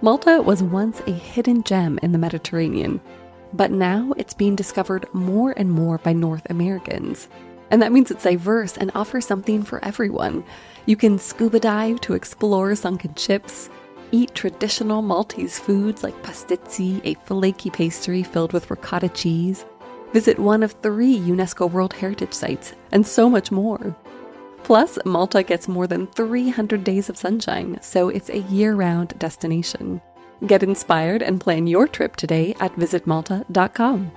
Malta was once a hidden gem in the Mediterranean, but now it's being discovered more and more by North Americans. And that means it's diverse and offers something for everyone. You can scuba dive to explore sunken ships, eat traditional Maltese foods like pastizzi, a flaky pastry filled with ricotta cheese, visit one of three UNESCO World Heritage Sites, and so much more. Plus, Malta gets more than 300 days of sunshine, so it's a year round destination. Get inspired and plan your trip today at visitmalta.com.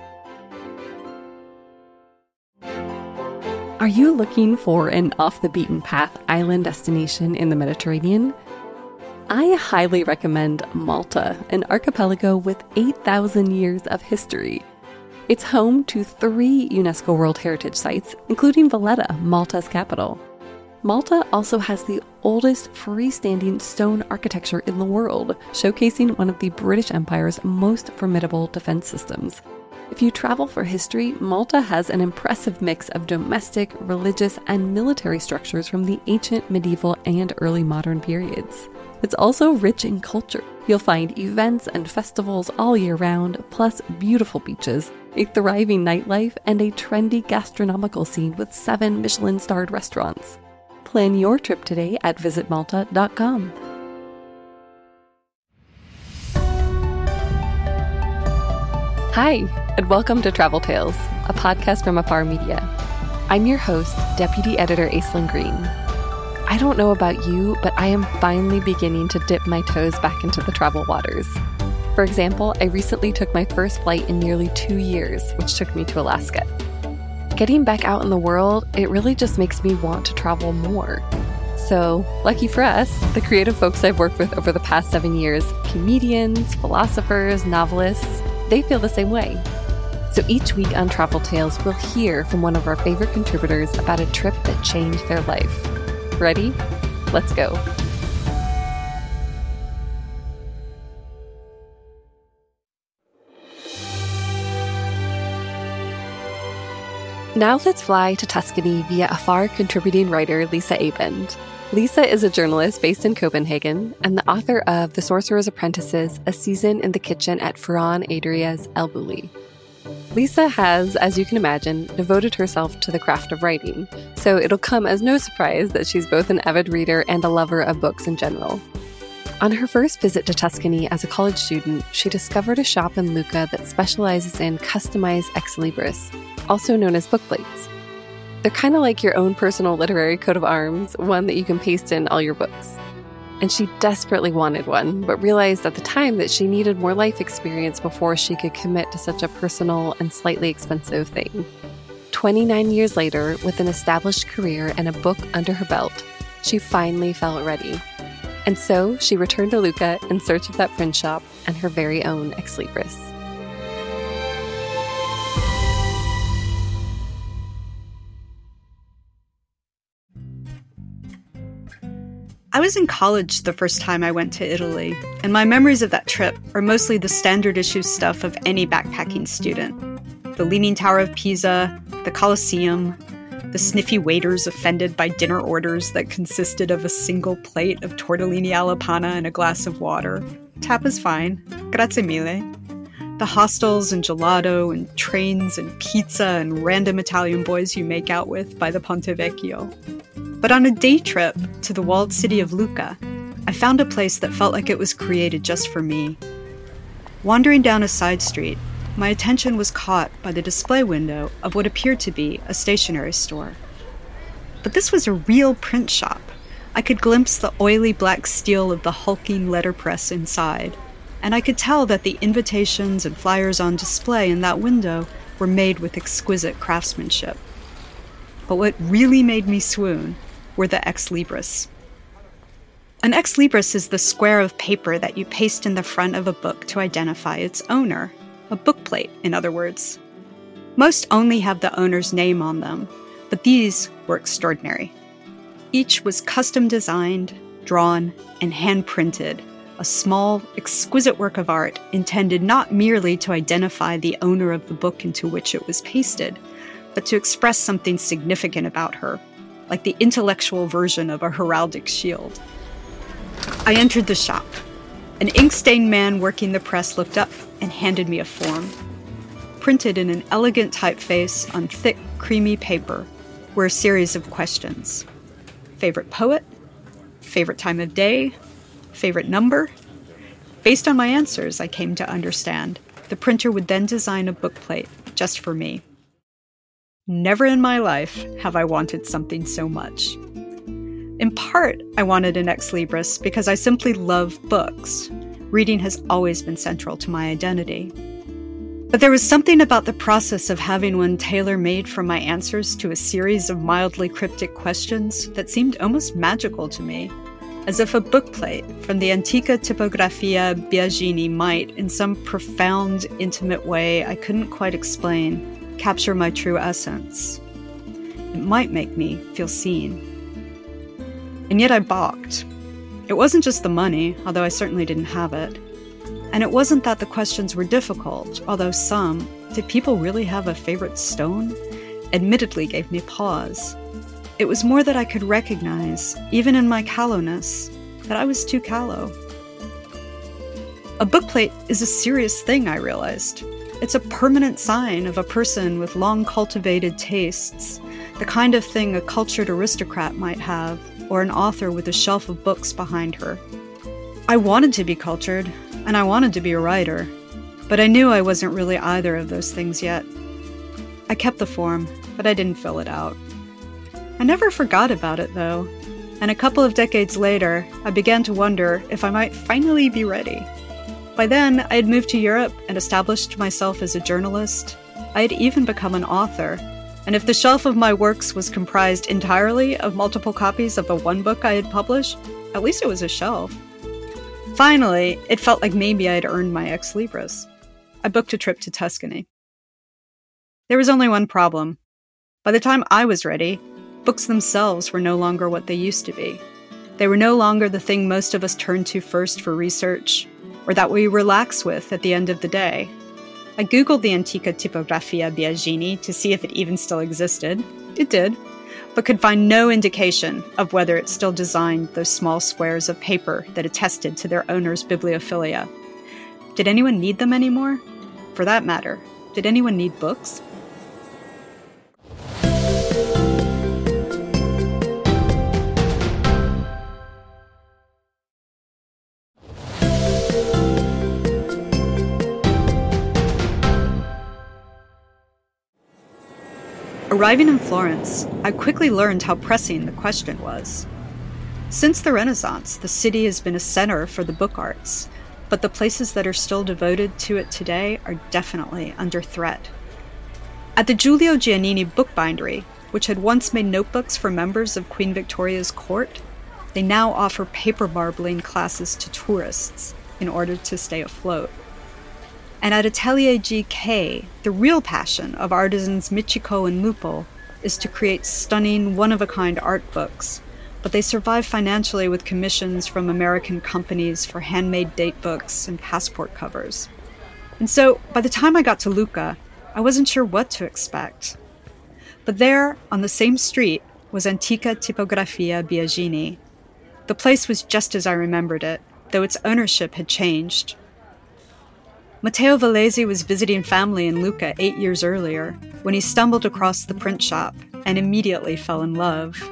Are you looking for an off the beaten path island destination in the Mediterranean? I highly recommend Malta, an archipelago with 8,000 years of history. It's home to three UNESCO World Heritage Sites, including Valletta, Malta's capital. Malta also has the oldest freestanding stone architecture in the world, showcasing one of the British Empire's most formidable defense systems. If you travel for history, Malta has an impressive mix of domestic, religious, and military structures from the ancient, medieval, and early modern periods. It's also rich in culture. You'll find events and festivals all year round, plus beautiful beaches, a thriving nightlife, and a trendy gastronomical scene with seven Michelin starred restaurants. Plan your trip today at visitmalta.com. Hi, and welcome to Travel Tales, a podcast from Afar Media. I'm your host, Deputy Editor Aislinn Green. I don't know about you, but I am finally beginning to dip my toes back into the travel waters. For example, I recently took my first flight in nearly two years, which took me to Alaska. Getting back out in the world, it really just makes me want to travel more. So, lucky for us, the creative folks I've worked with over the past seven years comedians, philosophers, novelists they feel the same way. So each week on Travel Tales, we'll hear from one of our favorite contributors about a trip that changed their life. Ready? Let's go. Now let's fly to Tuscany via Afar contributing writer Lisa Abend. Lisa is a journalist based in Copenhagen and the author of The Sorcerer's Apprentices, A Season in the Kitchen at Ferran Adrià's El Bulli. Lisa has, as you can imagine, devoted herself to the craft of writing, so it'll come as no surprise that she's both an avid reader and a lover of books in general. On her first visit to Tuscany as a college student, she discovered a shop in Lucca that specializes in customized ex libris, also known as bookplates. They're kind of like your own personal literary coat of arms, one that you can paste in all your books. And she desperately wanted one, but realized at the time that she needed more life experience before she could commit to such a personal and slightly expensive thing. 29 years later, with an established career and a book under her belt, she finally felt ready. And so she returned to Lucca in search of that print shop and her very own ex libris. I was in college the first time I went to Italy, and my memories of that trip are mostly the standard issue stuff of any backpacking student the Leaning Tower of Pisa, the Colosseum, the sniffy waiters offended by dinner orders that consisted of a single plate of tortellini alla panna and a glass of water. Tap is fine. Grazie mille. The hostels and gelato and trains and pizza and random Italian boys you make out with by the Ponte Vecchio. But on a day trip to the walled city of Lucca, I found a place that felt like it was created just for me. Wandering down a side street, my attention was caught by the display window of what appeared to be a stationery store. But this was a real print shop. I could glimpse the oily black steel of the hulking letterpress inside, and I could tell that the invitations and flyers on display in that window were made with exquisite craftsmanship. But what really made me swoon were the ex libris. An ex libris is the square of paper that you paste in the front of a book to identify its owner, a bookplate, in other words. Most only have the owner's name on them, but these were extraordinary. Each was custom designed, drawn, and hand printed, a small, exquisite work of art intended not merely to identify the owner of the book into which it was pasted, but to express something significant about her like the intellectual version of a heraldic shield. I entered the shop. An ink stained man working the press looked up and handed me a form. Printed in an elegant typeface on thick, creamy paper were a series of questions Favorite poet? Favorite time of day? Favorite number? Based on my answers, I came to understand the printer would then design a bookplate just for me. Never in my life have I wanted something so much. In part, I wanted an ex libris because I simply love books. Reading has always been central to my identity. But there was something about the process of having one tailor made from my answers to a series of mildly cryptic questions that seemed almost magical to me, as if a bookplate from the Antica Tipografia Biagini might, in some profound, intimate way I couldn't quite explain, capture my true essence. It might make me feel seen. And yet I balked. It wasn't just the money, although I certainly didn't have it. And it wasn't that the questions were difficult, although some, did people really have a favorite stone? Admittedly gave me pause. It was more that I could recognize, even in my callowness, that I was too callow. A bookplate is a serious thing, I realized. It's a permanent sign of a person with long cultivated tastes, the kind of thing a cultured aristocrat might have, or an author with a shelf of books behind her. I wanted to be cultured, and I wanted to be a writer, but I knew I wasn't really either of those things yet. I kept the form, but I didn't fill it out. I never forgot about it, though, and a couple of decades later, I began to wonder if I might finally be ready. By then, I had moved to Europe and established myself as a journalist. I had even become an author. And if the shelf of my works was comprised entirely of multiple copies of the one book I had published, at least it was a shelf. Finally, it felt like maybe I had earned my ex libris. I booked a trip to Tuscany. There was only one problem. By the time I was ready, books themselves were no longer what they used to be. They were no longer the thing most of us turned to first for research, or that we relax with at the end of the day. I googled the Antica Tipografia Biagini to see if it even still existed. It did, but could find no indication of whether it still designed those small squares of paper that attested to their owner's bibliophilia. Did anyone need them anymore? For that matter, did anyone need books? Arriving in Florence, I quickly learned how pressing the question was. Since the Renaissance, the city has been a center for the book arts, but the places that are still devoted to it today are definitely under threat. At the Giulio Giannini Bookbindery, which had once made notebooks for members of Queen Victoria's court, they now offer paper marbling classes to tourists in order to stay afloat. And at Atelier GK, the real passion of artisans Michiko and Mupo is to create stunning, one of a kind art books. But they survive financially with commissions from American companies for handmade date books and passport covers. And so, by the time I got to Lucca, I wasn't sure what to expect. But there, on the same street, was Antica Tipografia Biagini. The place was just as I remembered it, though its ownership had changed. Matteo Vallese was visiting family in Lucca eight years earlier when he stumbled across the print shop and immediately fell in love.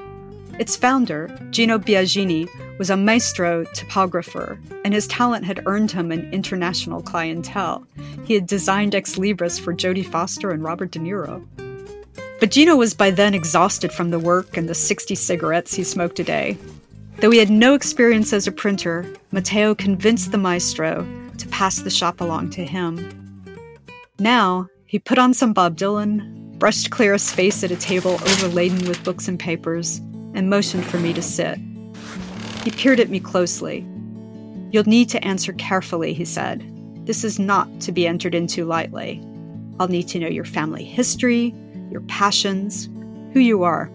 Its founder, Gino Biagini, was a maestro typographer, and his talent had earned him an international clientele. He had designed ex libris for Jodie Foster and Robert De Niro. But Gino was by then exhausted from the work and the 60 cigarettes he smoked a day. Though he had no experience as a printer, Matteo convinced the maestro to pass the shop along to him. Now, he put on some Bob Dylan, brushed clear a space at a table overladen with books and papers, and motioned for me to sit. He peered at me closely. You'll need to answer carefully, he said. This is not to be entered into lightly. I'll need to know your family history, your passions, who you are.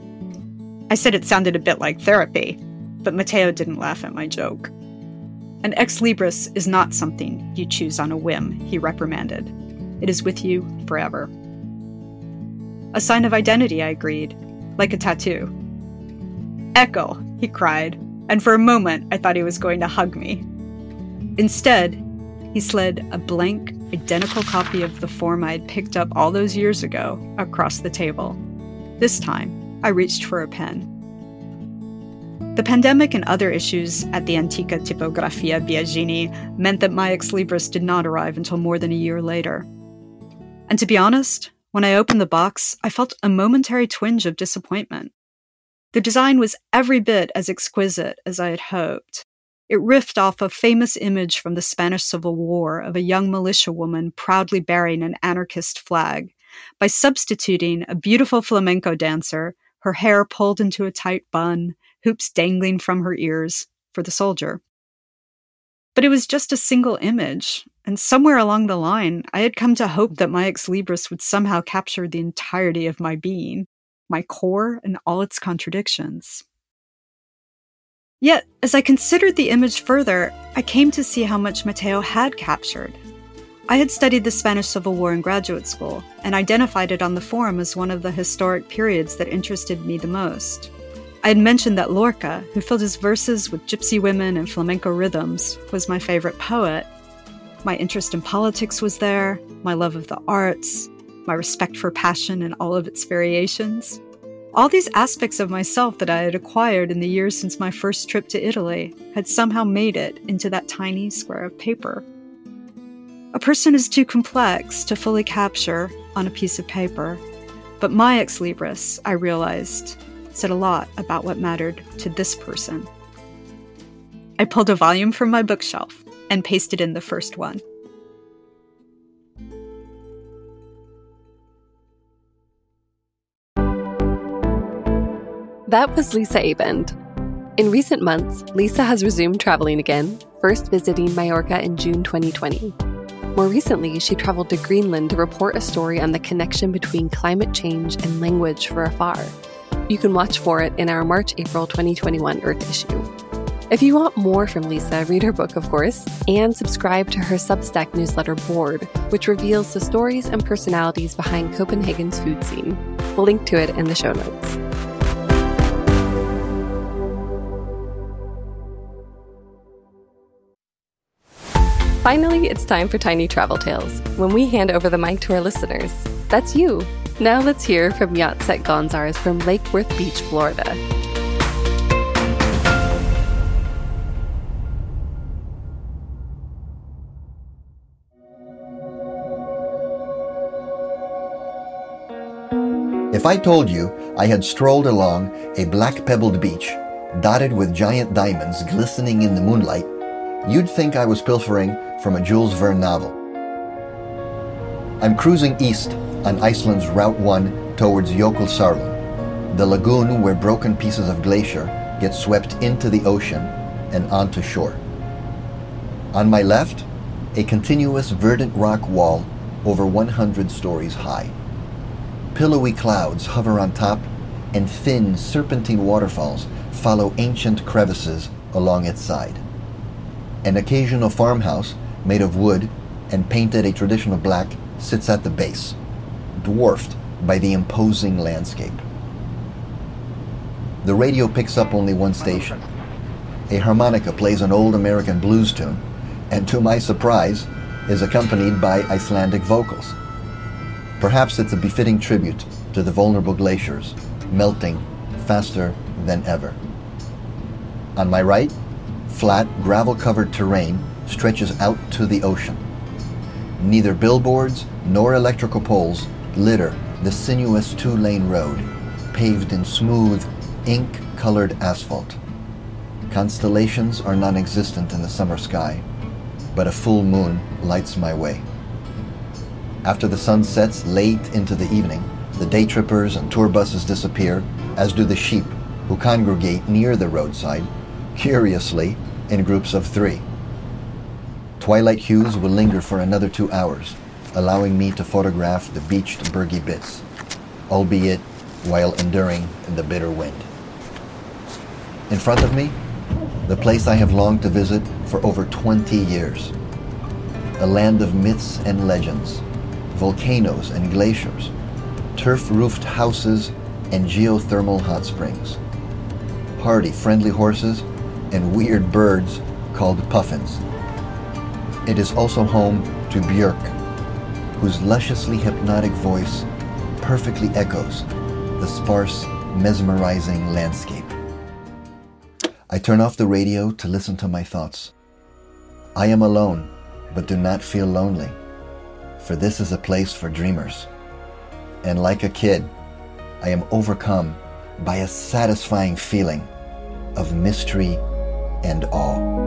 I said it sounded a bit like therapy, but Matteo didn't laugh at my joke. An ex libris is not something you choose on a whim, he reprimanded. It is with you forever. A sign of identity, I agreed, like a tattoo. Echo, he cried, and for a moment I thought he was going to hug me. Instead, he slid a blank, identical copy of the form I had picked up all those years ago across the table. This time, I reached for a pen. The pandemic and other issues at the Antica Tipografia Biagini meant that my ex libris did not arrive until more than a year later. And to be honest, when I opened the box, I felt a momentary twinge of disappointment. The design was every bit as exquisite as I had hoped. It riffed off a famous image from the Spanish Civil War of a young militia woman proudly bearing an anarchist flag by substituting a beautiful flamenco dancer, her hair pulled into a tight bun, hoops dangling from her ears, for the soldier. But it was just a single image, and somewhere along the line, I had come to hope that my ex libris would somehow capture the entirety of my being, my core and all its contradictions. Yet, as I considered the image further, I came to see how much Matteo had captured. I had studied the Spanish Civil War in graduate school and identified it on the forum as one of the historic periods that interested me the most. I had mentioned that Lorca, who filled his verses with gypsy women and flamenco rhythms, was my favorite poet. My interest in politics was there, my love of the arts, my respect for passion and all of its variations. All these aspects of myself that I had acquired in the years since my first trip to Italy had somehow made it into that tiny square of paper. A person is too complex to fully capture on a piece of paper, but my ex libris, I realized, said a lot about what mattered to this person. I pulled a volume from my bookshelf and pasted in the first one. That was Lisa Abend. In recent months, Lisa has resumed traveling again, first visiting Majorca in June 2020. More recently, she traveled to Greenland to report a story on the connection between climate change and language for afar. You can watch for it in our March April 2021 Earth issue. If you want more from Lisa, read her book, of course, and subscribe to her Substack newsletter Bord, which reveals the stories and personalities behind Copenhagen's food scene. We'll link to it in the show notes. Finally, it's time for Tiny Travel Tales, when we hand over the mic to our listeners. That's you. Now let's hear from Yatzet Gonzars from Lake Worth Beach, Florida. If I told you I had strolled along a black pebbled beach, dotted with giant diamonds glistening in the moonlight, you'd think I was pilfering from a Jules Verne novel. I'm cruising east on Iceland's Route 1 towards Jökulsárlón, the lagoon where broken pieces of glacier get swept into the ocean and onto shore. On my left, a continuous verdant rock wall over 100 stories high. Pillowy clouds hover on top, and thin, serpentine waterfalls follow ancient crevices along its side. An occasional farmhouse made of wood and painted a traditional black, sits at the base, dwarfed by the imposing landscape. The radio picks up only one station. A harmonica plays an old American blues tune, and to my surprise, is accompanied by Icelandic vocals. Perhaps it's a befitting tribute to the vulnerable glaciers, melting faster than ever. On my right, flat, gravel covered terrain stretches out to the ocean. Neither billboards nor electrical poles litter the sinuous two lane road, paved in smooth, ink colored asphalt. Constellations are non existent in the summer sky, but a full moon lights my way. After the sun sets late into the evening, the day trippers and tour buses disappear, as do the sheep who congregate near the roadside, curiously in groups of three. Twilight hues will linger for another two hours, allowing me to photograph the beached bergy bits, albeit while enduring the bitter wind. In front of me, the place I have longed to visit for over 20 years. A land of myths and legends, volcanoes and glaciers, turf roofed houses and geothermal hot springs, hardy, friendly horses, and weird birds called puffins It is also home to Björk, whose lusciously hypnotic voice perfectly echoes the sparse, mesmerizing landscape. I turn off the radio to listen to my thoughts. I am alone, but do not feel lonely, for this is a place for dreamers. And like a kid, I am overcome by a satisfying feeling of mystery and awe.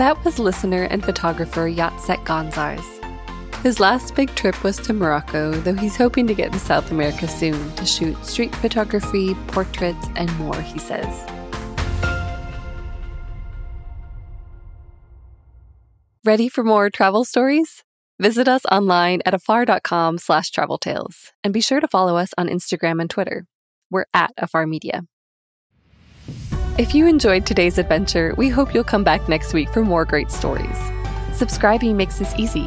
That was listener and photographer Yatsek Gonzars. His last big trip was to Morocco, though he's hoping to get to South America soon to shoot street photography, portraits, and more, he says. Ready for more travel stories? Visit us online at afar.com slash travel tales, and be sure to follow us on Instagram and Twitter. We're at Afar Media. If you enjoyed today's adventure, we hope you'll come back next week for more great stories. Subscribing makes this easy.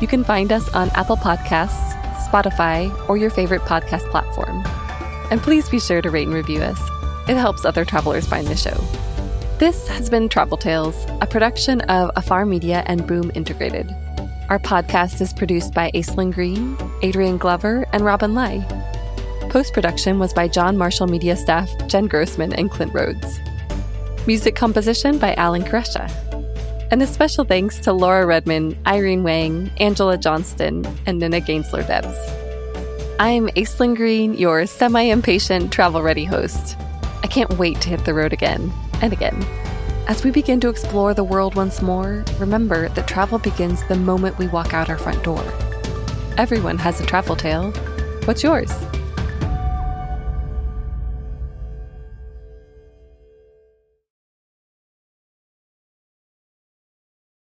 You can find us on Apple Podcasts, Spotify, or your favorite podcast platform. And please be sure to rate and review us. It helps other travelers find the show. This has been Travel Tales, a production of Afar Media and Boom Integrated. Our podcast is produced by Aislinn Green, Adrian Glover, and Robin Lai. Post production was by John Marshall Media staff Jen Grossman and Clint Rhodes. Music composition by Alan Koresha. And a special thanks to Laura Redman, Irene Wang, Angela Johnston, and Nina Gainsler Debs. I'm Aislinn Green, your semi impatient travel ready host. I can't wait to hit the road again and again. As we begin to explore the world once more, remember that travel begins the moment we walk out our front door. Everyone has a travel tale. What's yours?